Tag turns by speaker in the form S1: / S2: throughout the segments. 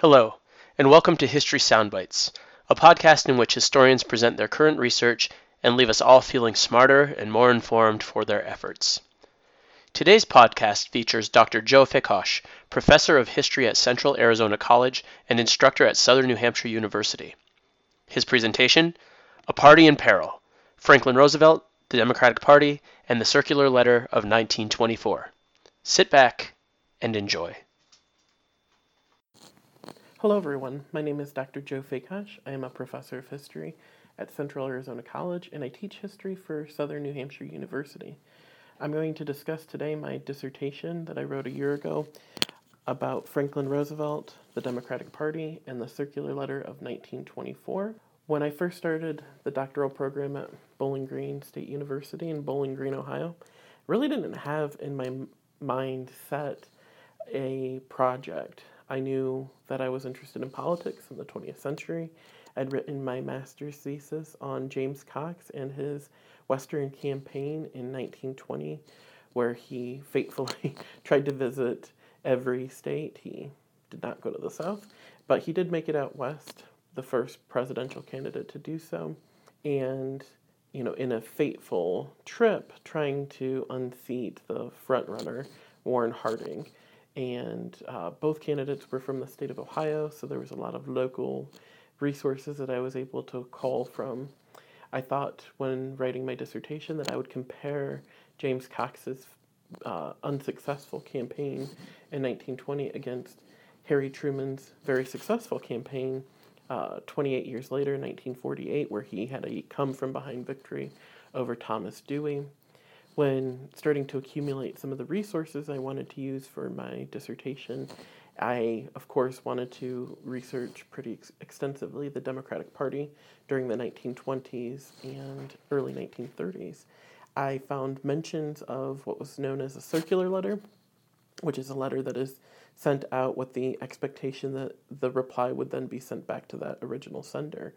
S1: Hello, and welcome to History Soundbites, a podcast in which historians present their current research and leave us all feeling smarter and more informed for their efforts. Today's podcast features Dr. Joe Faykosh, professor of history at Central Arizona College and instructor at Southern New Hampshire University. His presentation A Party in Peril Franklin Roosevelt, the Democratic Party, and the Circular Letter of 1924. Sit back and enjoy.
S2: Hello, everyone. My name is Dr. Joe Faykosh. I am a professor of history at Central Arizona College, and I teach history for Southern New Hampshire University. I'm going to discuss today my dissertation that I wrote a year ago about Franklin Roosevelt, the Democratic Party, and the Circular Letter of 1924. When I first started the doctoral program at Bowling Green State University in Bowling Green, Ohio, I really didn't have in my mind set a project I knew that I was interested in politics in the 20th century. I'd written my master's thesis on James Cox and his Western campaign in 1920, where he faithfully tried to visit every state. He did not go to the South, but he did make it out west, the first presidential candidate to do so. And, you know, in a fateful trip, trying to unseat the frontrunner, Warren Harding and uh, both candidates were from the state of Ohio, so there was a lot of local resources that I was able to call from. I thought when writing my dissertation that I would compare James Cox's uh, unsuccessful campaign in 1920 against Harry Truman's very successful campaign uh, 28 years later, in 1948, where he had a come from behind victory over Thomas Dewey when starting to accumulate some of the resources I wanted to use for my dissertation, I, of course, wanted to research pretty ex- extensively the Democratic Party during the 1920s and early 1930s. I found mentions of what was known as a circular letter, which is a letter that is sent out with the expectation that the reply would then be sent back to that original sender.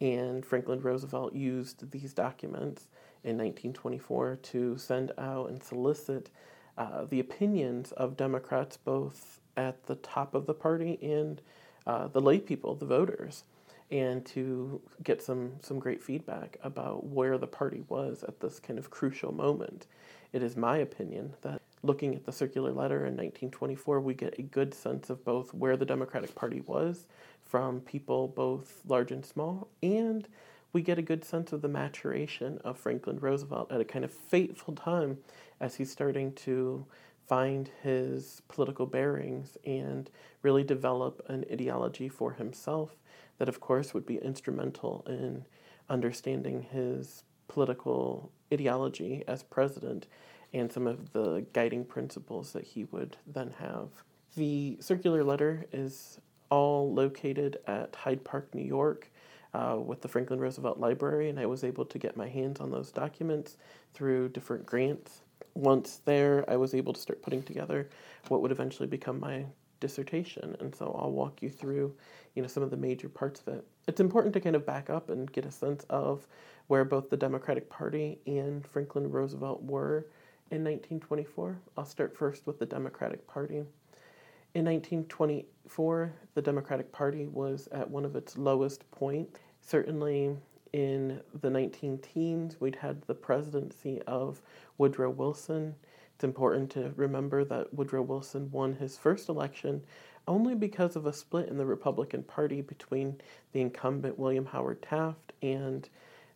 S2: And Franklin Roosevelt used these documents in 1924 to send out and solicit uh, the opinions of Democrats both at the top of the party and uh, the lay people, the voters, and to get some, some great feedback about where the party was at this kind of crucial moment. It is my opinion that looking at the circular letter in 1924, we get a good sense of both where the Democratic Party was from people both large and small, and we get a good sense of the maturation of Franklin Roosevelt at a kind of fateful time as he's starting to find his political bearings and really develop an ideology for himself that, of course, would be instrumental in understanding his political ideology as president and some of the guiding principles that he would then have. The circular letter is all located at Hyde Park, New York uh, with the Franklin Roosevelt Library, and I was able to get my hands on those documents through different grants. Once there, I was able to start putting together what would eventually become my dissertation, and so I'll walk you through, you know, some of the major parts of it. It's important to kind of back up and get a sense of where both the Democratic Party and Franklin Roosevelt were in 1924. I'll start first with the Democratic Party. In 1924, the Democratic Party was at one of its lowest points. Certainly in the 19 teens, we'd had the presidency of Woodrow Wilson. It's important to remember that Woodrow Wilson won his first election only because of a split in the Republican Party between the incumbent William Howard Taft and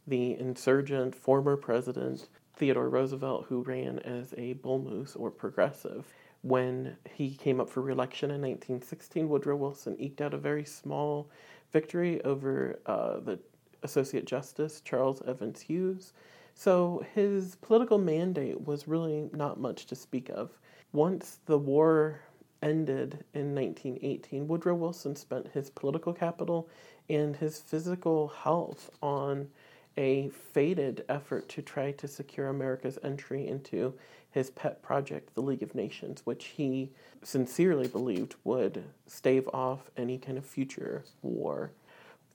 S2: the insurgent former president Theodore Roosevelt, who ran as a bull moose or progressive. When he came up for reelection in 1916, Woodrow Wilson eked out a very small victory over uh, the Associate Justice Charles Evans Hughes. So his political mandate was really not much to speak of. Once the war ended in 1918, Woodrow Wilson spent his political capital and his physical health on a faded effort to try to secure America's entry into his pet project, the League of Nations, which he sincerely believed would stave off any kind of future war.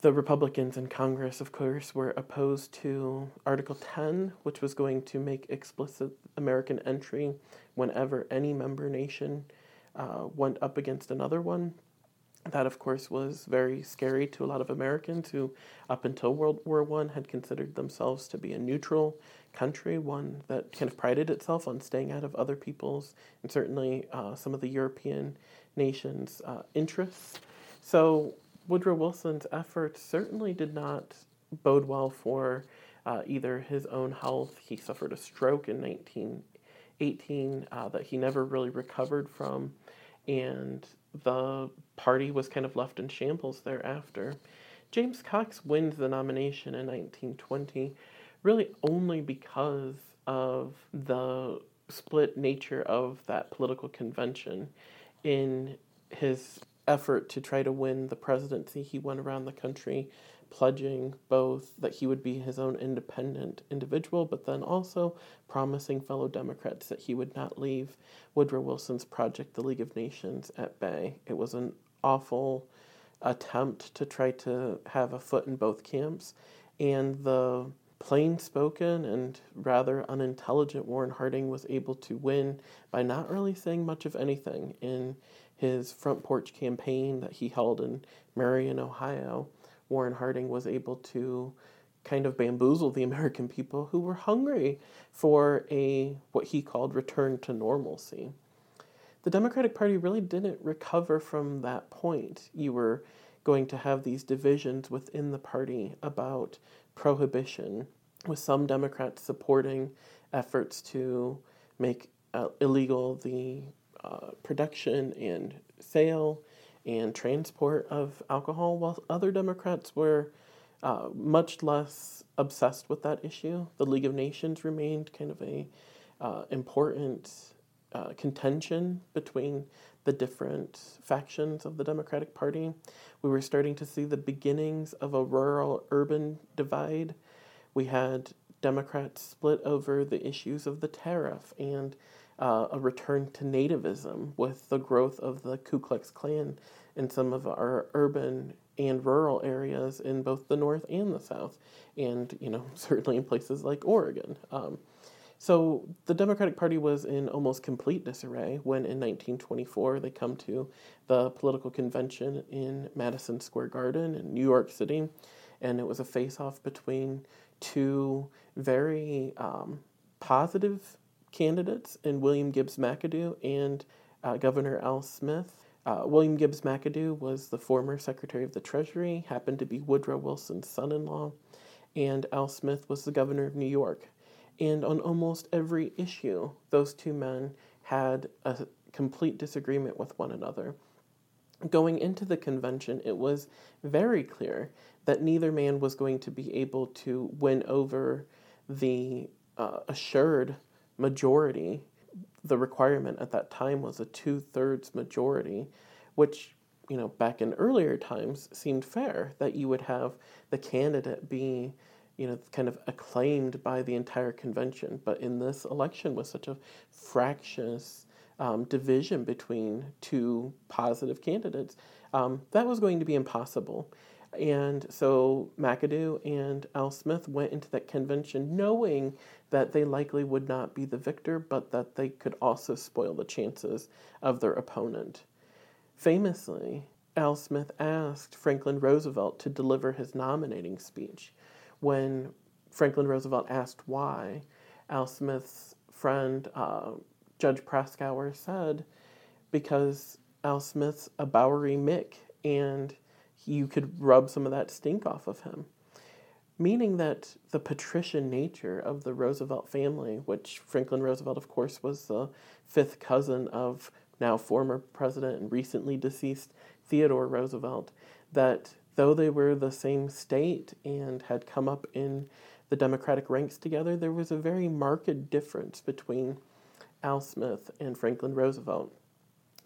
S2: The Republicans in Congress, of course, were opposed to Article 10, which was going to make explicit American entry whenever any member nation uh, went up against another one. That, of course, was very scary to a lot of Americans who, up until World War One, had considered themselves to be a neutral country, one that kind of prided itself on staying out of other people's and certainly uh, some of the European nations' uh, interests. So Woodrow Wilson's efforts certainly did not bode well for uh, either his own health. He suffered a stroke in 1918 uh, that he never really recovered from, and the party was kind of left in shambles thereafter. James Cox wins the nomination in 1920 really only because of the split nature of that political convention. In his effort to try to win the presidency, he went around the country pledging both that he would be his own independent individual, but then also promising fellow Democrats that he would not leave Woodrow Wilson's project, the League of Nations, at bay. It was an awful attempt to try to have a foot in both camps, and the plain spoken and rather unintelligent Warren Harding was able to win by not really saying much of anything in his front porch campaign that he held in Marion, Ohio. Warren Harding was able to kind of bamboozle the American people who were hungry for a what he called return to normalcy. The Democratic Party really didn't recover from that point. You were going to have these divisions within the party about prohibition, with some Democrats supporting efforts to make uh, illegal the uh, production and sale and transport of alcohol, while other Democrats were uh, much less obsessed with that issue. The League of Nations remained kind of a uh, important uh, contention between the different factions of the Democratic Party. We were starting to see the beginnings of a rural urban divide. We had Democrats split over the issues of the tariff and uh, a return to nativism with the growth of the Ku Klux Klan in some of our urban and rural areas in both the North and the South, and you know certainly in places like Oregon. Um, so the Democratic Party was in almost complete disarray when in 1924 they come to the political convention in Madison Square Garden in New York City, and it was a face-off between two very um, positive candidates in William Gibbs McAdoo and uh, Governor Al Smith. Uh, William Gibbs McAdoo was the former Secretary of the Treasury, happened to be Woodrow Wilson's son in law, and Al Smith was the governor of New York. And on almost every issue, those two men had a complete disagreement with one another. Going into the convention, it was very clear that neither man was going to be able to win over the uh, assured majority. The requirement at that time was a two thirds majority, which, you know, back in earlier times seemed fair that you would have the candidate be, you know, kind of acclaimed by the entire convention. But in this election, with such a fractious um, division between two positive candidates, um, that was going to be impossible. And so McAdoo and Al Smith went into that convention knowing that they likely would not be the victor, but that they could also spoil the chances of their opponent. Famously, Al Smith asked Franklin Roosevelt to deliver his nominating speech. When Franklin Roosevelt asked why, Al Smith's friend, uh, Judge Proskauer, said, because Al Smith's a Bowery Mick and you could rub some of that stink off of him. Meaning that the patrician nature of the Roosevelt family, which Franklin Roosevelt, of course, was the fifth cousin of now former president and recently deceased Theodore Roosevelt, that though they were the same state and had come up in the Democratic ranks together, there was a very marked difference between Al Smith and Franklin Roosevelt.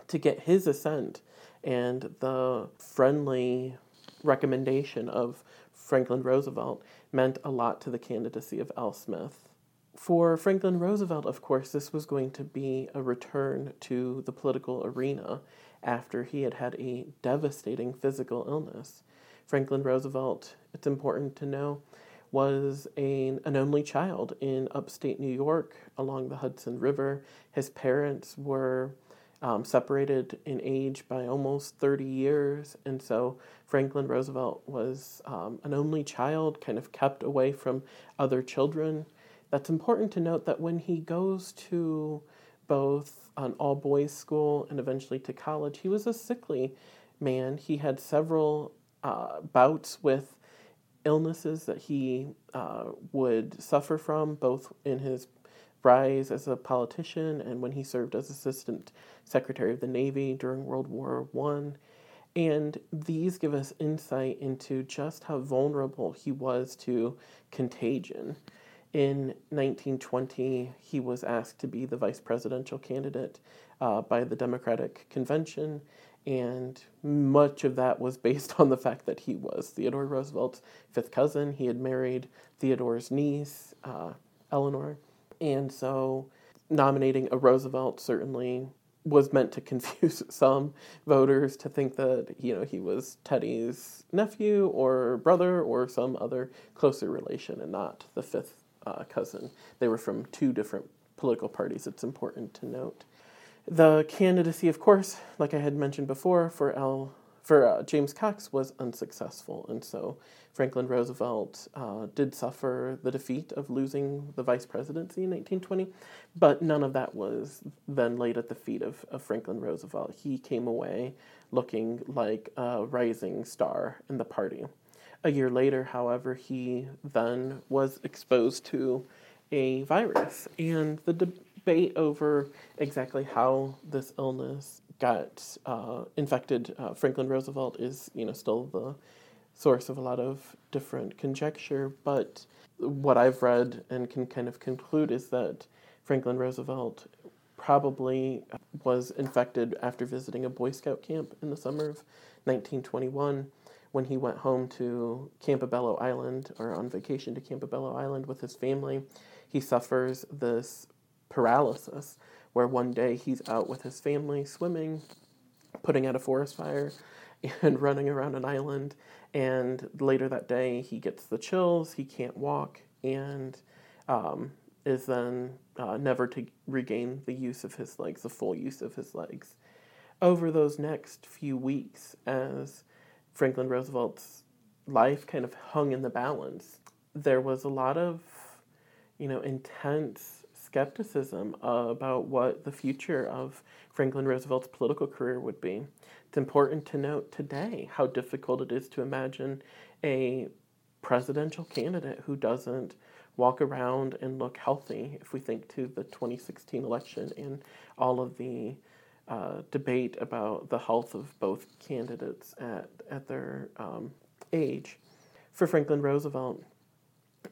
S2: To get his assent and the friendly recommendation of Franklin Roosevelt meant a lot to the candidacy of Al Smith. For Franklin Roosevelt, of course, this was going to be a return to the political arena after he had had a devastating physical illness. Franklin Roosevelt, it's important to know, was a, an only child in upstate New York along the Hudson River. His parents were um, separated in age by almost 30 years. And so Franklin Roosevelt was um, an only child, kind of kept away from other children. That's important to note that when he goes to both an all boys school and eventually to college, he was a sickly man. He had several uh, bouts with illnesses that he uh, would suffer from, both in his rise as a politician and when he served as assistant secretary of the navy during world war one. And these give us insight into just how vulnerable he was to contagion. In 1920 he was asked to be the vice presidential candidate uh, by the democratic convention and much of that was based on the fact that he was Theodore Roosevelt's fifth cousin. He had married Theodore's niece, uh, Eleanor, and so nominating a Roosevelt certainly was meant to confuse some voters to think that you know he was Teddy's nephew or brother or some other closer relation and not the fifth uh, cousin. They were from two different political parties. It's important to note. The candidacy, of course, like I had mentioned before, for L for uh, James Cox was unsuccessful, and so Franklin Roosevelt uh, did suffer the defeat of losing the vice presidency in 1920, but none of that was then laid at the feet of, of Franklin Roosevelt. He came away looking like a rising star in the party. A year later, however, he then was exposed to a virus, and the debate over exactly how this illness got uh, infected uh, Franklin Roosevelt is you know still the source of a lot of different conjecture. But what I've read and can kind of conclude is that Franklin Roosevelt probably was infected after visiting a Boy Scout camp in the summer of 1921 when he went home to Campobello Island or on vacation to Campobello Island with his family. He suffers this paralysis where one day he's out with his family swimming, putting out a forest fire, and running around an island. And later that day, he gets the chills, he can't walk, and um, is then uh, never to regain the use of his legs, the full use of his legs. Over those next few weeks, as Franklin Roosevelt's life kind of hung in the balance, there was a lot of, you know, intense skepticism uh, about what the future of Franklin Roosevelt's political career would be. It's important to note today how difficult it is to imagine a presidential candidate who doesn't walk around and look healthy. If we think to the 2016 election and all of the uh, debate about the health of both candidates at, at their um, age. For Franklin Roosevelt,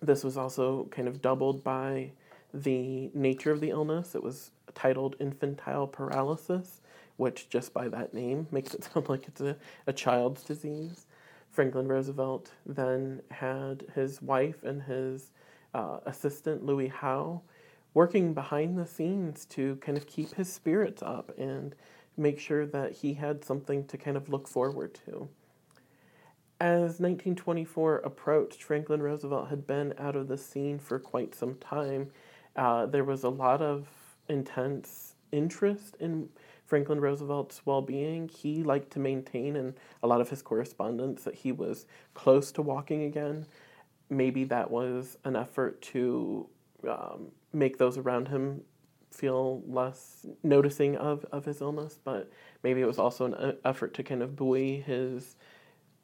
S2: this was also kind of doubled by the nature of the illness. It was titled infantile paralysis, which just by that name makes it sound like it's a, a child's disease. Franklin Roosevelt then had his wife and his uh, assistant, Louis Howe, working behind the scenes to kind of keep his spirits up and make sure that he had something to kind of look forward to. As 1924 approached, Franklin Roosevelt had been out of the scene for quite some time uh, there was a lot of intense interest in Franklin Roosevelt's well being. He liked to maintain in a lot of his correspondence that he was close to walking again. Maybe that was an effort to um, make those around him feel less noticing of, of his illness, but maybe it was also an uh, effort to kind of buoy his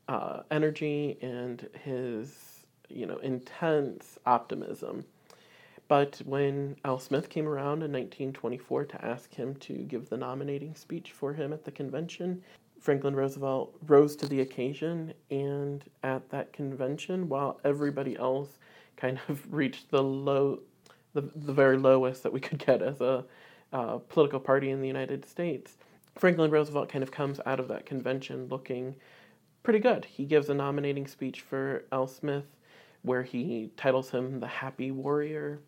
S2: uh, energy and his you know intense optimism but when Al Smith came around in 1924 to ask him to give the nominating speech for him at the convention, Franklin Roosevelt rose to the occasion, and at that convention, while everybody else kind of reached the low, the, the very lowest that we could get as a uh, political party in the United States, Franklin Roosevelt kind of comes out of that convention looking pretty good. He gives a nominating speech for Al Smith where he titles him the Happy Warrior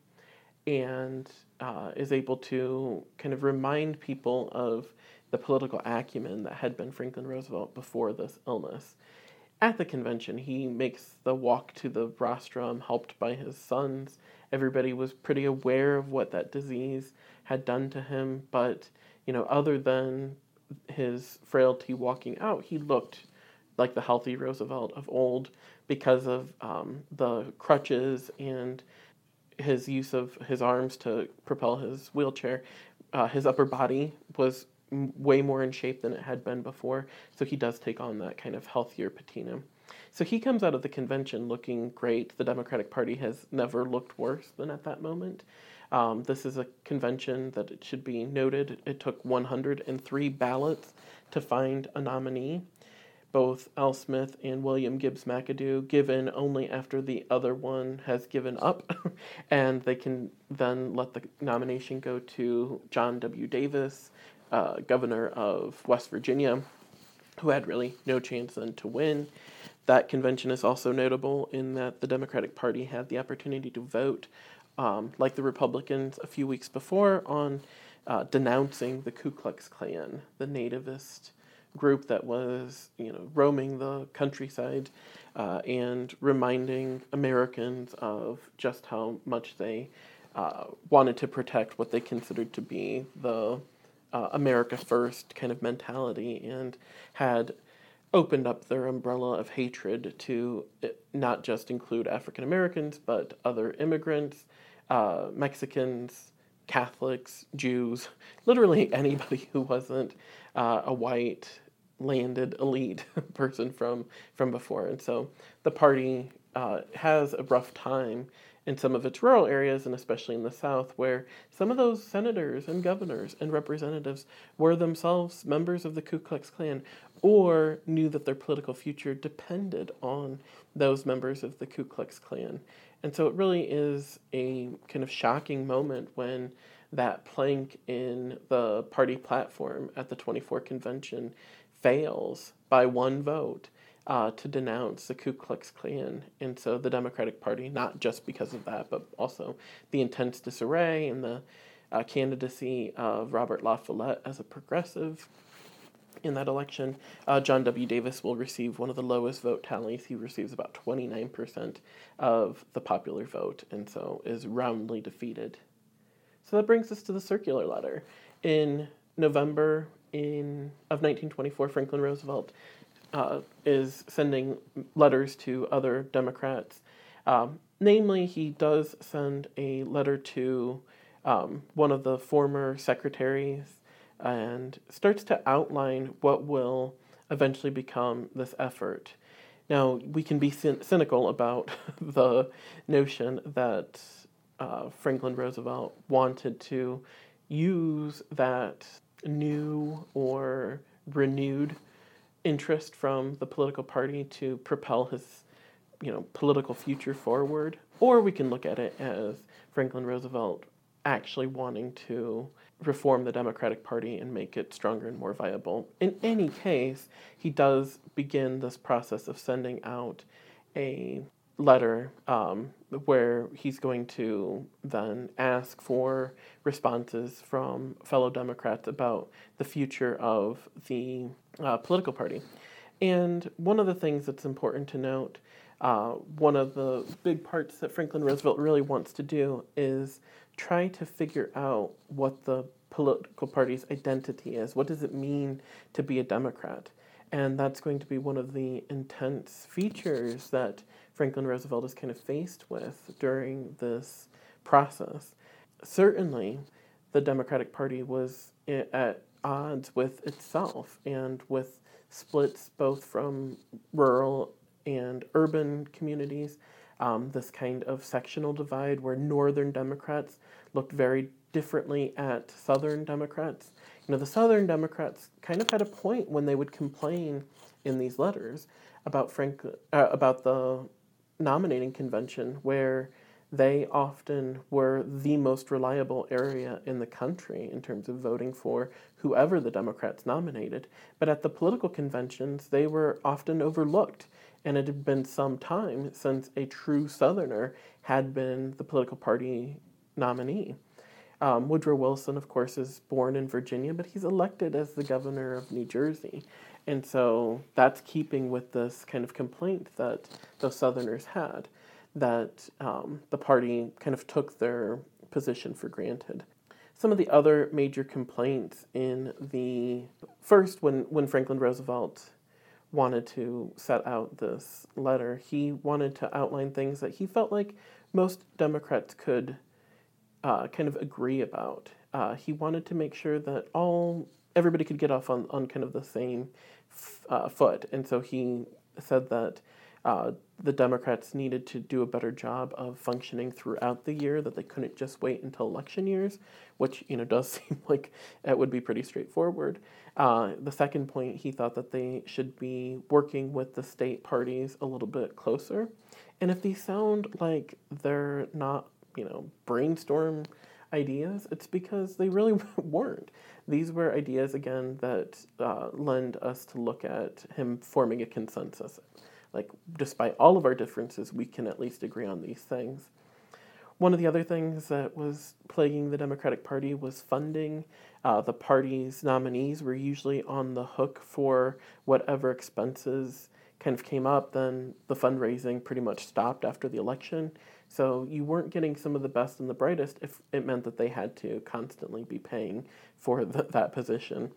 S2: and uh, is able to kind of remind people of the political acumen that had been Franklin Roosevelt before this illness. At the convention, he makes the walk to the rostrum, helped by his sons. Everybody was pretty aware of what that disease had done to him, but you know, other than his frailty walking out, he looked like the healthy Roosevelt of old because of um, the crutches and his use of his arms to propel his wheelchair. Uh, his upper body was way more in shape than it had been before, so he does take on that kind of healthier patina. So he comes out of the convention looking great. The Democratic Party has never looked worse than at that moment. Um, this is a convention that it should be noted. It took 103 ballots to find a nominee. Both Al Smith and William Gibbs McAdoo given only after the other one has given up, and they can then let the nomination go to John W. Davis, uh, governor of West Virginia, who had really no chance then to win. That convention is also notable in that the Democratic Party had the opportunity to vote, um, like the Republicans a few weeks before, on uh, denouncing the Ku Klux Klan, the nativist group that was, you know, roaming the countryside uh, and reminding Americans of just how much they uh, wanted to protect what they considered to be the uh, America First kind of mentality and had opened up their umbrella of hatred to eh, not just include African Americans, but other immigrants, uh, Mexicans, Catholics, Jews, literally anybody who wasn't uh, a white landed elite person from from before. And so the party uh, has a rough time in some of its rural areas, and especially in the South, where some of those senators and governors and representatives were themselves members of the Ku Klux Klan or knew that their political future depended on those members of the Ku Klux Klan. And so it really is a kind of shocking moment when that plank in the party platform at the 24 convention fails by one vote uh, to denounce the Ku Klux Klan. And so the Democratic Party, not just because of that, but also the intense disarray and the uh, candidacy of Robert La Follette as a progressive in that election, uh, John W. Davis will receive one of the lowest vote tallies. He receives about 29% of the popular vote and so is roundly defeated. So that brings us to the circular letter. In November in, of 1924, Franklin Roosevelt uh, is sending letters to other Democrats. Um, namely, he does send a letter to um, one of the former secretaries and starts to outline what will eventually become this effort. Now, we can be cyn- cynical about the notion that uh, Franklin Roosevelt wanted to use that new or renewed interest from the political party to propel his you know political future forward or we can look at it as Franklin Roosevelt actually wanting to reform the Democratic Party and make it stronger and more viable. In any case, he does begin this process of sending out a letter um, where he's going to then ask for responses from fellow Democrats about the future of the uh, political party. And one of the things that's important to note, uh, one of the big parts that Franklin Roosevelt really wants to do is try to figure out what the political party's identity is. What does it mean to be a Democrat? And that's going to be one of the intense features that Franklin Roosevelt is kind of faced with during this process. Certainly, the Democratic Party was at odds with itself and with splits both from rural and urban communities. Um, this kind of sectional divide where Northern Democrats looked very differently at Southern Democrats. You know, the Southern Democrats kind of had a point when they would complain in these letters about Frank uh, about the nominating convention where they often were the most reliable area in the country in terms of voting for whoever the Democrats nominated. But at the political conventions, they were often overlooked. And it had been some time since a true Southerner had been the political party nominee. Um, Woodrow Wilson, of course, is born in Virginia, but he's elected as the governor of New Jersey. And so that's keeping with this kind of complaint that those Southerners had that um, the party kind of took their position for granted. some of the other major complaints in the first when when Franklin Roosevelt wanted to set out this letter, he wanted to outline things that he felt like most Democrats could uh, kind of agree about. Uh, he wanted to make sure that all everybody could get off on, on kind of the same f- uh, foot, and so he said that uh, the Democrats needed to do a better job of functioning throughout the year, that they couldn't just wait until election years, which you know does seem like it would be pretty straightforward. Uh, the second point, he thought that they should be working with the state parties a little bit closer, and if these sound like they're not, you know, brainstorm ideas, it's because they really weren't. These were ideas again that uh, lend us to look at him forming a consensus like despite all of our differences, we can at least agree on these things. One of the other things that was plaguing the Democratic Party was funding. Uh, the party's nominees were usually on the hook for whatever expenses kind of came up. Then the fundraising pretty much stopped after the election. So you weren't getting some of the best and the brightest if it meant that they had to constantly be paying for the, that position.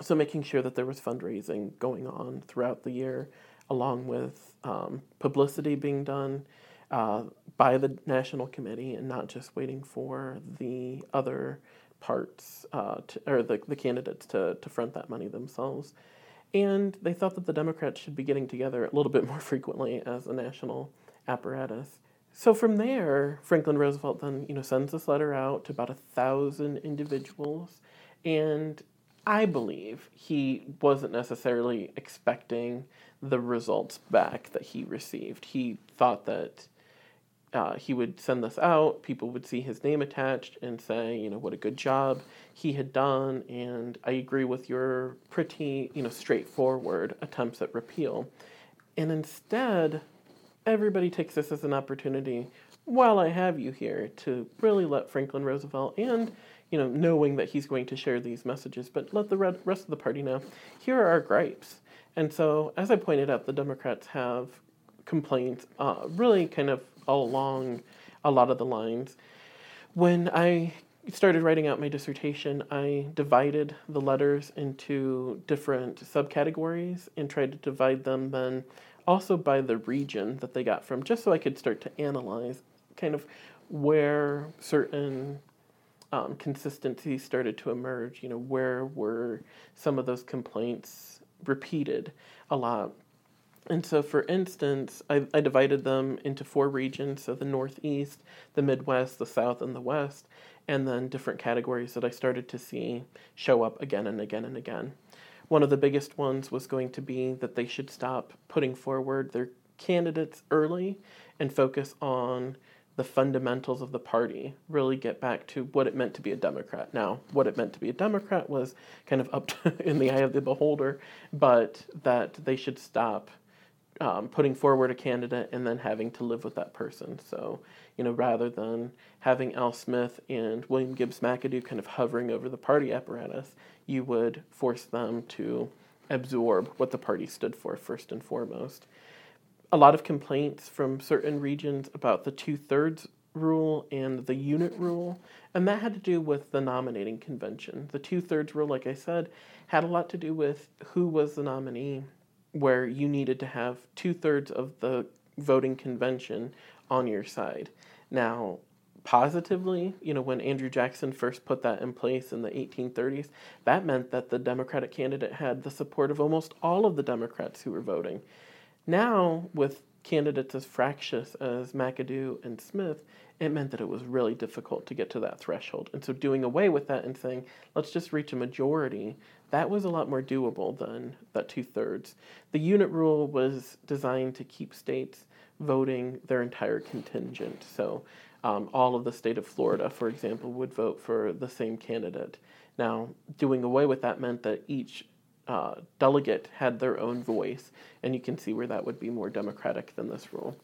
S2: So making sure that there was fundraising going on throughout the year along with um, publicity being done uh, by the national committee and not just waiting for the other parts uh, to, or the, the candidates to, to front that money themselves. And they thought that the Democrats should be getting together a little bit more frequently as a national apparatus. So from there, Franklin Roosevelt then you know sends this letter out to about a thousand individuals, and I believe he wasn't necessarily expecting the results back that he received. He thought that uh, he would send this out, people would see his name attached and say, you know, what a good job he had done, and I agree with your pretty, you know, straightforward attempts at repeal. And instead, everybody takes this as an opportunity, while I have you here, to really let Franklin Roosevelt and you know, knowing that he's going to share these messages, but let the rest of the party know here are our gripes. And so, as I pointed out, the Democrats have complaints uh, really kind of along a lot of the lines. When I started writing out my dissertation, I divided the letters into different subcategories and tried to divide them then also by the region that they got from, just so I could start to analyze kind of where certain um, consistency started to emerge. You know, where were some of those complaints repeated a lot? And so, for instance, I, I divided them into four regions so the Northeast, the Midwest, the South, and the West, and then different categories that I started to see show up again and again and again. One of the biggest ones was going to be that they should stop putting forward their candidates early and focus on the fundamentals of the party, really get back to what it meant to be a Democrat. Now, what it meant to be a Democrat was kind of up to, in the eye of the beholder, but that they should stop um, putting forward a candidate and then having to live with that person. So, you know, rather than having Al Smith and William Gibbs McAdoo kind of hovering over the party apparatus, you would force them to absorb what the party stood for first and foremost a lot of complaints from certain regions about the two thirds rule and the unit rule, and that had to do with the nominating convention. The two thirds rule, like I said, had a lot to do with who was the nominee, where you needed to have two thirds of the voting convention on your side. Now, positively, you know, when Andrew Jackson first put that in place in the 1830s, that meant that the Democratic candidate had the support of almost all of the Democrats who were voting. Now, with candidates as fractious as McAdoo and Smith, it meant that it was really difficult to get to that threshold. And so, doing away with that and saying, let's just reach a majority, that was a lot more doable than that two thirds. The unit rule was designed to keep states voting their entire contingent. So, um, all of the state of Florida, for example, would vote for the same candidate. Now, doing away with that meant that each uh, delegate had their own voice, and you can see where that would be more democratic than this rule.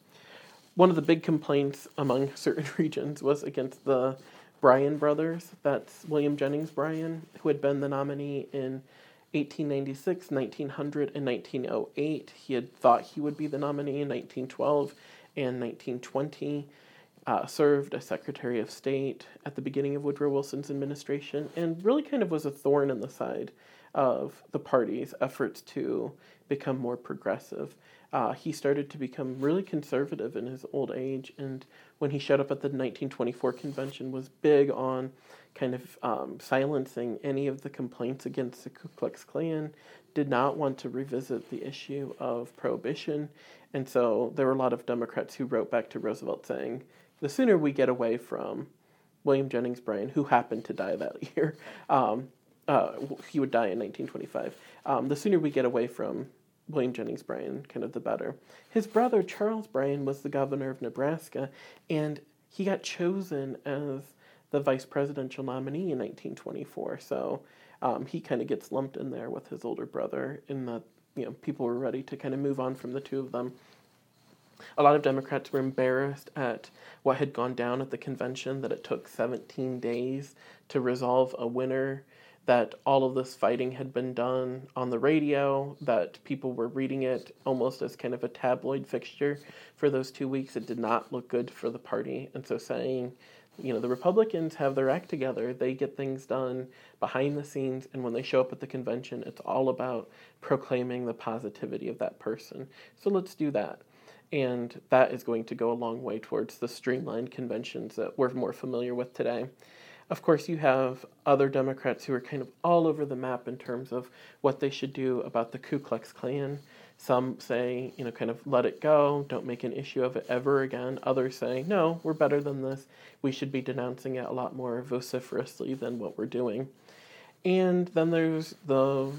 S2: One of the big complaints among certain regions was against the Bryan brothers. That's William Jennings Bryan, who had been the nominee in 1896, 1900, and 1908. He had thought he would be the nominee in 1912 and 1920. uh, served as Secretary of State at the beginning of Woodrow Wilson's administration and really kind of was a thorn in the side of the party's efforts to become more progressive. Uh, he started to become really conservative in his old age, and when he showed up at the 1924 convention, was big on kind of um, silencing any of the complaints against the Ku Klux Klan. Did not want to revisit the issue of prohibition, and so there were a lot of Democrats who wrote back to Roosevelt saying, "The sooner we get away from William Jennings Bryan, who happened to die that year, um, uh, he would die in 1925. Um, the sooner we get away from William Jennings Bryan, kind of the better. His brother, Charles Bryan, was the governor of Nebraska, and he got chosen as the vice presidential nominee in 1924. So um, he kind of gets lumped in there with his older brother, in that you know people were ready to kind of move on from the two of them. A lot of Democrats were embarrassed at what had gone down at the convention, that it took 17 days to resolve a winner that all of this fighting had been done on the radio, that people were reading it almost as kind of a tabloid fixture for those two weeks. It did not look good for the party. And so saying, you know, the Republicans have their act together, they get things done behind the scenes, and when they show up at the convention, it's all about proclaiming the positivity of that person. So let's do that. And that is going to go a long way towards the streamlined conventions that we're more familiar with today. Of course, you have other Democrats who are kind of all over the map in terms of what they should do about the Ku Klux Klan. Some say, you know, kind of let it go, don't make an issue of it ever again. Others say, no, we're better than this. We should be denouncing it a lot more vociferously than what we're doing. And then there's the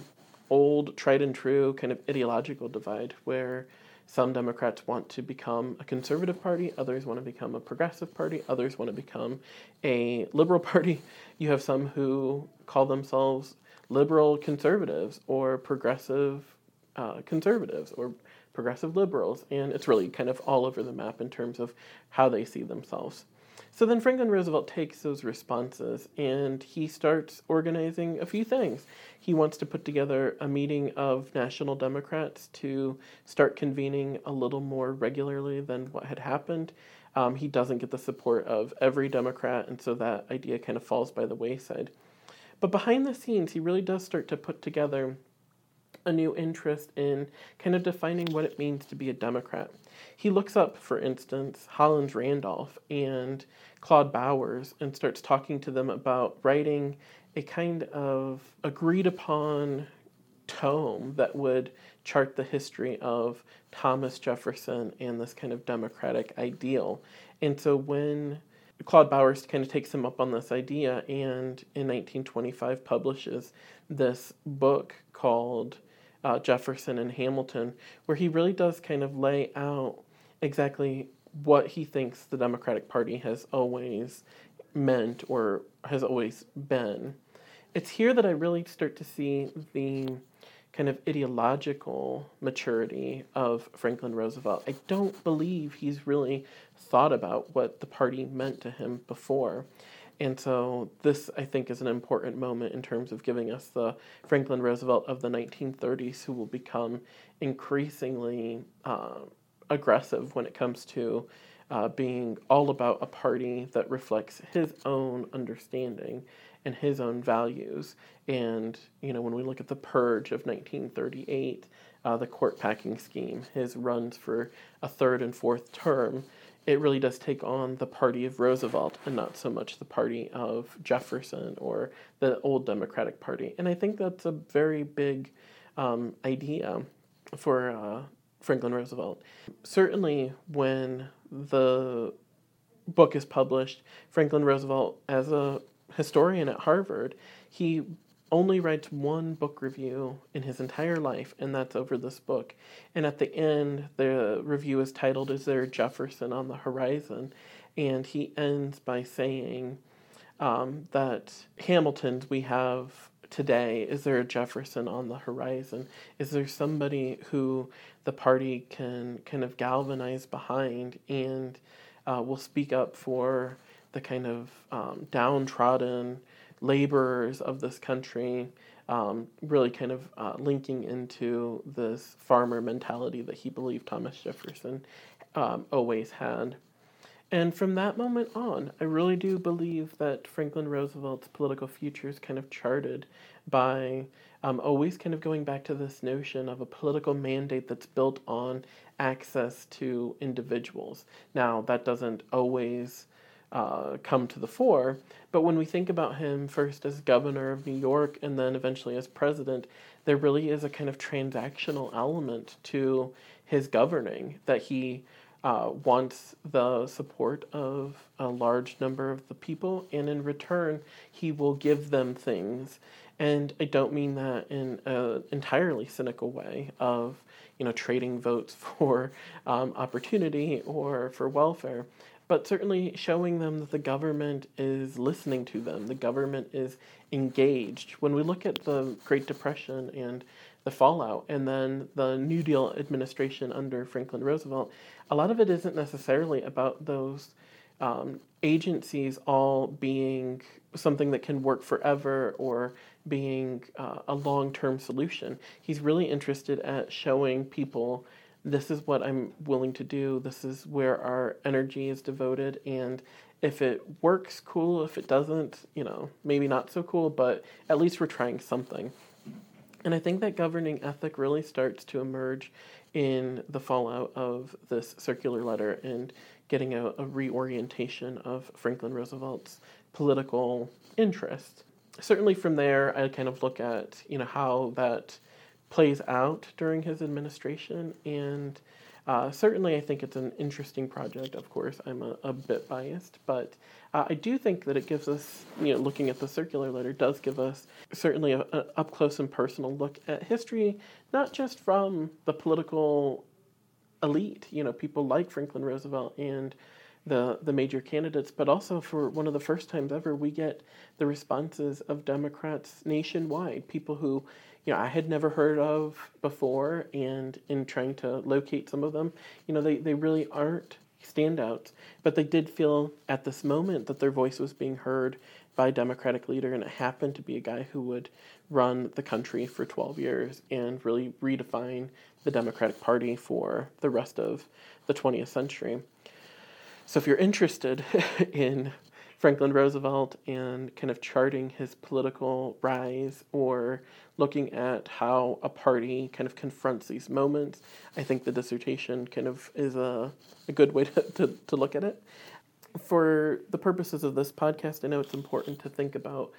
S2: old, tried and true kind of ideological divide where some Democrats want to become a conservative party, others want to become a progressive party, others want to become a liberal party. You have some who call themselves liberal conservatives or progressive uh, conservatives or progressive liberals, and it's really kind of all over the map in terms of how they see themselves. So then Franklin Roosevelt takes those responses and he starts organizing a few things. He wants to put together a meeting of national Democrats to start convening a little more regularly than what had happened. Um, he doesn't get the support of every Democrat, and so that idea kind of falls by the wayside. But behind the scenes, he really does start to put together a new interest in kind of defining what it means to be a Democrat. He looks up, for instance, Hollins Randolph and Claude Bowers and starts talking to them about writing a kind of agreed upon tome that would chart the history of Thomas Jefferson and this kind of democratic ideal. And so when Claude Bowers kind of takes him up on this idea and in 1925 publishes this book called uh, Jefferson and Hamilton, where he really does kind of lay out exactly what he thinks the Democratic Party has always meant or has always been. It's here that I really start to see the kind of ideological maturity of Franklin Roosevelt. I don't believe he's really thought about what the party meant to him before. And so this, I think, is an important moment in terms of giving us the Franklin Roosevelt of the 1930s, who will become increasingly uh, aggressive when it comes to uh, being all about a party that reflects his own understanding and his own values. And, you know, when we look at the purge of 1938, uh, the court packing scheme, his runs for a third and fourth term, it really does take on the party of Roosevelt and not so much the party of Jefferson or the old Democratic Party. And I think that's a very big um, idea for uh, Franklin Roosevelt. Certainly, when the book is published, Franklin Roosevelt, as a historian at Harvard, he only writes one book review in his entire life, and that's over this book. And at the end, the review is titled, Is There Jefferson on the Horizon? And he ends by saying um, that Hamilton's we have today, is there a Jefferson on the horizon? Is there somebody who the party can kind of galvanize behind and uh, will speak up for the kind of um, downtrodden? Laborers of this country, um, really kind of uh, linking into this farmer mentality that he believed Thomas Jefferson um, always had. And from that moment on, I really do believe that Franklin Roosevelt's political future is kind of charted by um, always kind of going back to this notion of a political mandate that's built on access to individuals. Now, that doesn't always uh, come to the fore, but when we think about him first as governor of New York and then eventually as president, there really is a kind of transactional element to his governing that he uh, wants the support of a large number of the people, and in return, he will give them things. And I don't mean that in an entirely cynical way of, you know, trading votes for um, opportunity or for welfare, but certainly showing them that the government is listening to them, the government is engaged. When we look at the Great Depression and the fallout, and then the New Deal administration under Franklin Roosevelt, a lot of it isn't necessarily about those um, agencies all being something that can work forever or being uh, a long term solution. He's really interested at showing people this is what I'm willing to do, this is where our energy is devoted, and if it works, cool. If it doesn't, you know, maybe not so cool, but at least we're trying something. And I think that governing ethic really starts to emerge in the fallout of this circular letter and getting a, a reorientation of Franklin Roosevelt's political interests. Certainly from there, I kind of look at, you know, how that plays out during his administration and uh, certainly, I think it's an interesting project. Of course, I'm a, a bit biased, but uh, I do think that it gives us, you know, looking at the circular letter does give us certainly a, a up close and personal look at history, not just from the political elite, you know, people like Franklin Roosevelt and the the major candidates, but also for one of the first times ever, we get the responses of Democrats nationwide, people who you know I had never heard of before, and in trying to locate some of them, you know they, they really aren't standouts, but they did feel at this moment that their voice was being heard by a Democratic leader, and it happened to be a guy who would run the country for 12 years and really redefine the Democratic Party for the rest of the 20th century. So, if you're interested in Franklin Roosevelt and kind of charting his political rise or looking at how a party kind of confronts these moments. I think the dissertation kind of is a, a good way to, to, to look at it. For the purposes of this podcast, I know it's important to think about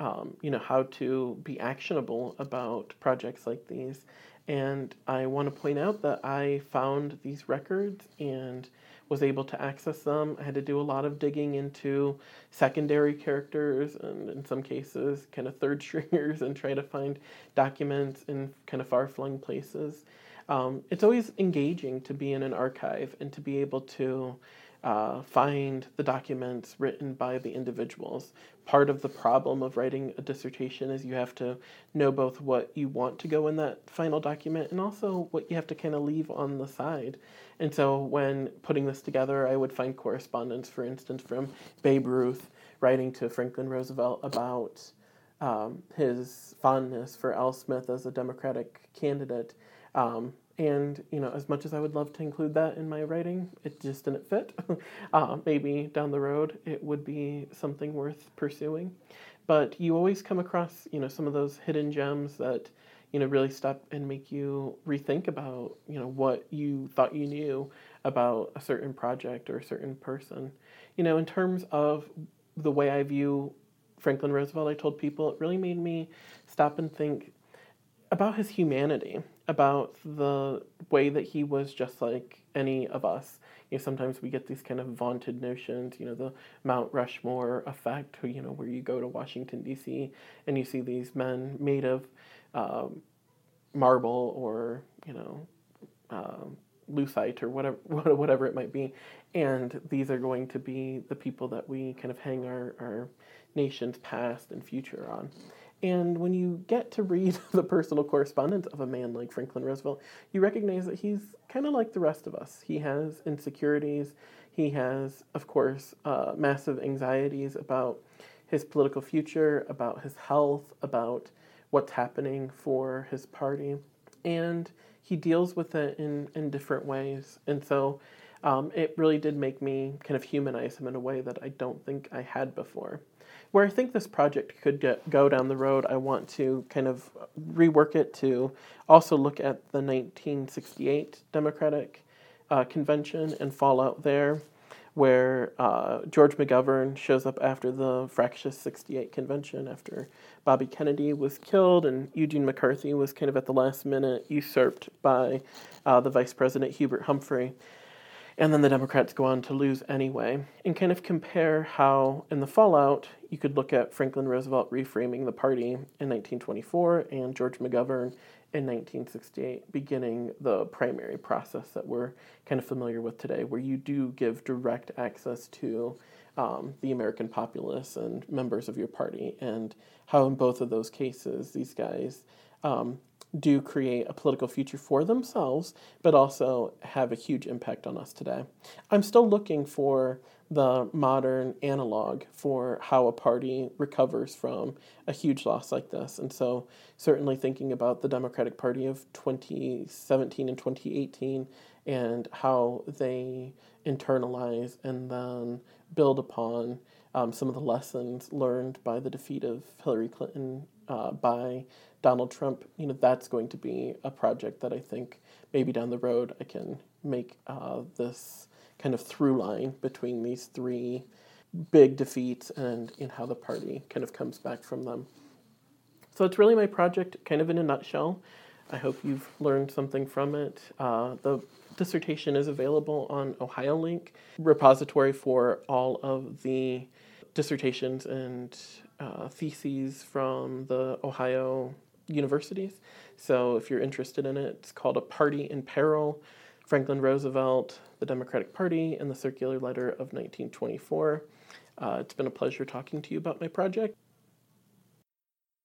S2: um, you know how to be actionable about projects like these and i want to point out that i found these records and was able to access them. I had to do a lot of digging into secondary characters and in some cases kind of third stringers and try to find documents in kind of far flung places. Um, it's always engaging to be in an archive and to be able to uh, find the documents written by the individuals. Part of the problem of writing a dissertation is you have to know both what you want to go in that final document and also what you have to kind of leave on the side. And so when putting this together, I would find correspondence, for instance, from Babe Ruth writing to Franklin Roosevelt about um, his fondness for Al Smith as a Democratic candidate. Um, and you know, as much as I would love to include that in my writing, it just didn't fit. uh, maybe down the road it would be something worth pursuing. But you always come across, you know, some of those hidden gems that you know really stop and make you rethink about you know what you thought you knew about a certain project or a certain person you know in terms of the way i view franklin roosevelt i told people it really made me stop and think about his humanity about the way that he was just like any of us you know, sometimes we get these kind of vaunted notions, you know, the Mount Rushmore effect, you know, where you go to Washington, D.C., and you see these men made of um, marble or you know um, lucite or whatever whatever it might be, and these are going to be the people that we kind of hang our, our nation's past and future on. And when you get to read the personal correspondence of a man like Franklin Roosevelt, you recognize that he's kind of like the rest of us. He has insecurities. He has, of course, uh, massive anxieties about his political future, about his health, about what's happening for his party. And he deals with it in, in different ways. And so um, it really did make me kind of humanize him in a way that I don't think I had before. Where I think this project could get, go down the road, I want to kind of rework it to also look at the 1968 Democratic uh, Convention and fallout there, where uh, George McGovern shows up after the fractious 68 convention, after Bobby Kennedy was killed and Eugene McCarthy was kind of at the last minute usurped by uh, the Vice President Hubert Humphrey and then the Democrats go on to lose anyway, and kind of compare how, in the fallout, you could look at Franklin Roosevelt reframing the party in 1924 and George McGovern in 1968, beginning the primary process that we're kind of familiar with today, where you do give direct access to um, the American populace and members of your party, and how in both of those cases, these guys um, do create a political future for themselves, but also have a huge impact on us today. I'm still looking for the modern analog for how a party recovers from a huge loss like this. And so, certainly thinking about the Democratic Party of 2017 and 2018 and how they internalize and then build upon um, some of the lessons learned by the defeat of Hillary Clinton uh, by Donald Trump, you know, that's going to be a project that I think maybe down the road I can make uh, this kind of through line between these three big defeats and in how the party kind of comes back from them. So it's really my project, kind of in a nutshell. I hope you've learned something from it. Uh, the dissertation is available on OhioLink, repository for all of the dissertations and uh, theses from the Ohio universities. So if you're interested in it, it's called A Party in Peril Franklin Roosevelt, the Democratic Party, and the Circular Letter of 1924. Uh, it's been a pleasure talking to you about my project.